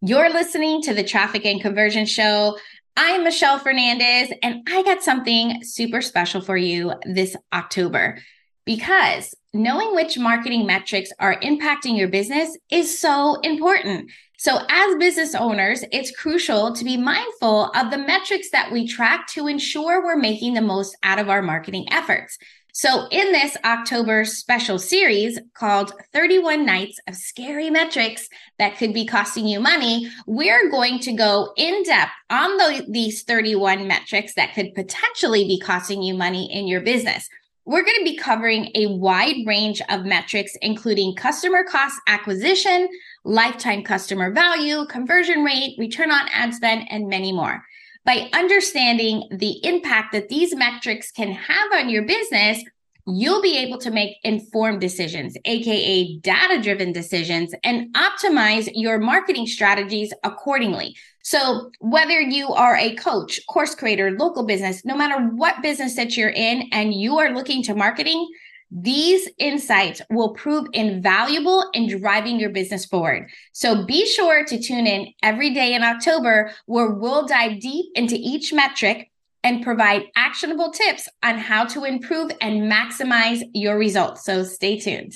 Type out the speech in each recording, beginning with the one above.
You're listening to the Traffic and Conversion Show. I'm Michelle Fernandez, and I got something super special for you this October because knowing which marketing metrics are impacting your business is so important. So, as business owners, it's crucial to be mindful of the metrics that we track to ensure we're making the most out of our marketing efforts. So, in this October special series called 31 Nights of Scary Metrics That Could Be Costing You Money, we're going to go in depth on the, these 31 metrics that could potentially be costing you money in your business. We're going to be covering a wide range of metrics, including customer cost acquisition, lifetime customer value, conversion rate, return on ad spend, and many more. By understanding the impact that these metrics can have on your business, you'll be able to make informed decisions, AKA data driven decisions, and optimize your marketing strategies accordingly. So, whether you are a coach, course creator, local business, no matter what business that you're in and you are looking to marketing, these insights will prove invaluable in driving your business forward. So be sure to tune in every day in October where we'll dive deep into each metric and provide actionable tips on how to improve and maximize your results. So stay tuned.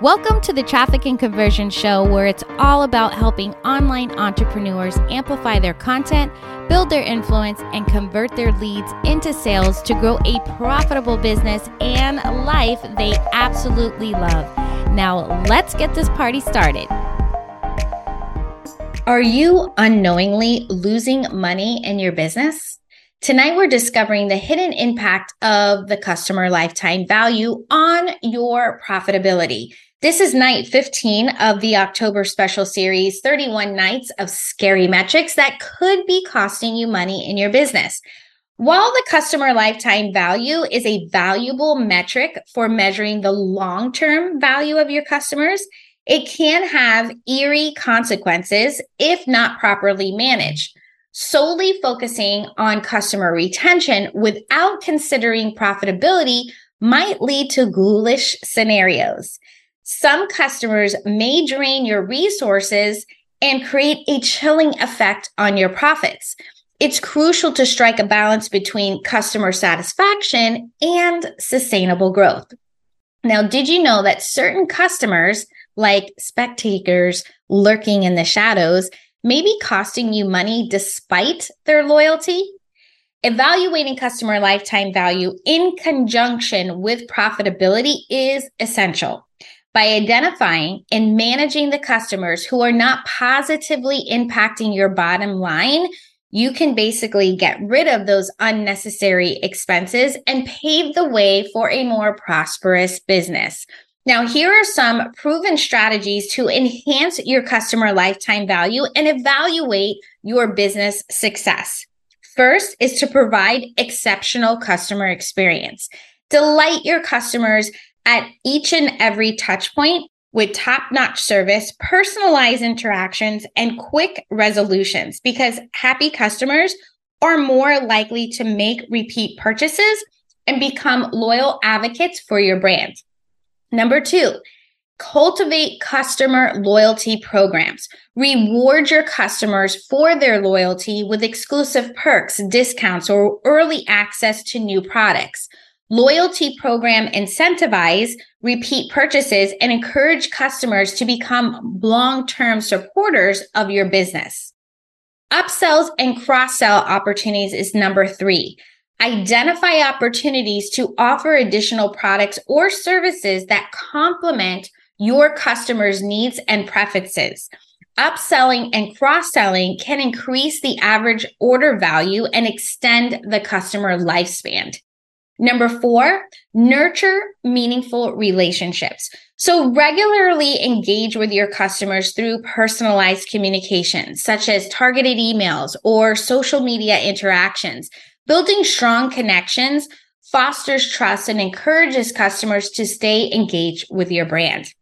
Welcome to the Traffic and Conversion Show, where it's all about helping online entrepreneurs amplify their content, build their influence, and convert their leads into sales to grow a profitable business and life they absolutely love. Now, let's get this party started. Are you unknowingly losing money in your business? Tonight, we're discovering the hidden impact of the customer lifetime value on your profitability. This is night 15 of the October special series 31 Nights of Scary Metrics that could be costing you money in your business. While the customer lifetime value is a valuable metric for measuring the long term value of your customers, it can have eerie consequences if not properly managed. Solely focusing on customer retention without considering profitability might lead to ghoulish scenarios. Some customers may drain your resources and create a chilling effect on your profits. It's crucial to strike a balance between customer satisfaction and sustainable growth. Now, did you know that certain customers, like spectators lurking in the shadows, may be costing you money despite their loyalty? Evaluating customer lifetime value in conjunction with profitability is essential by identifying and managing the customers who are not positively impacting your bottom line, you can basically get rid of those unnecessary expenses and pave the way for a more prosperous business. Now, here are some proven strategies to enhance your customer lifetime value and evaluate your business success. First is to provide exceptional customer experience. Delight your customers at each and every touch point with top notch service, personalized interactions, and quick resolutions because happy customers are more likely to make repeat purchases and become loyal advocates for your brand. Number two, cultivate customer loyalty programs. Reward your customers for their loyalty with exclusive perks, discounts, or early access to new products. Loyalty program incentivize repeat purchases and encourage customers to become long term supporters of your business. Upsells and cross sell opportunities is number three. Identify opportunities to offer additional products or services that complement your customers' needs and preferences. Upselling and cross selling can increase the average order value and extend the customer lifespan. Number four, nurture meaningful relationships. So regularly engage with your customers through personalized communication, such as targeted emails or social media interactions. Building strong connections fosters trust and encourages customers to stay engaged with your brand.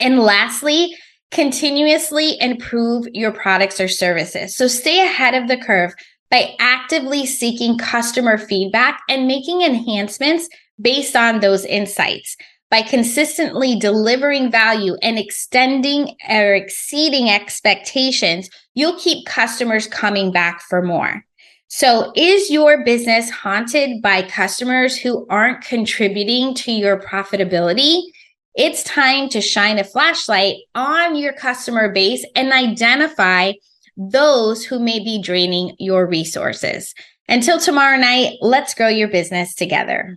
And lastly, continuously improve your products or services. So stay ahead of the curve by actively seeking customer feedback and making enhancements based on those insights. by consistently delivering value and extending or exceeding expectations, you'll keep customers coming back for more. So, is your business haunted by customers who aren't contributing to your profitability? It's time to shine a flashlight on your customer base and identify those who may be draining your resources. Until tomorrow night, let's grow your business together.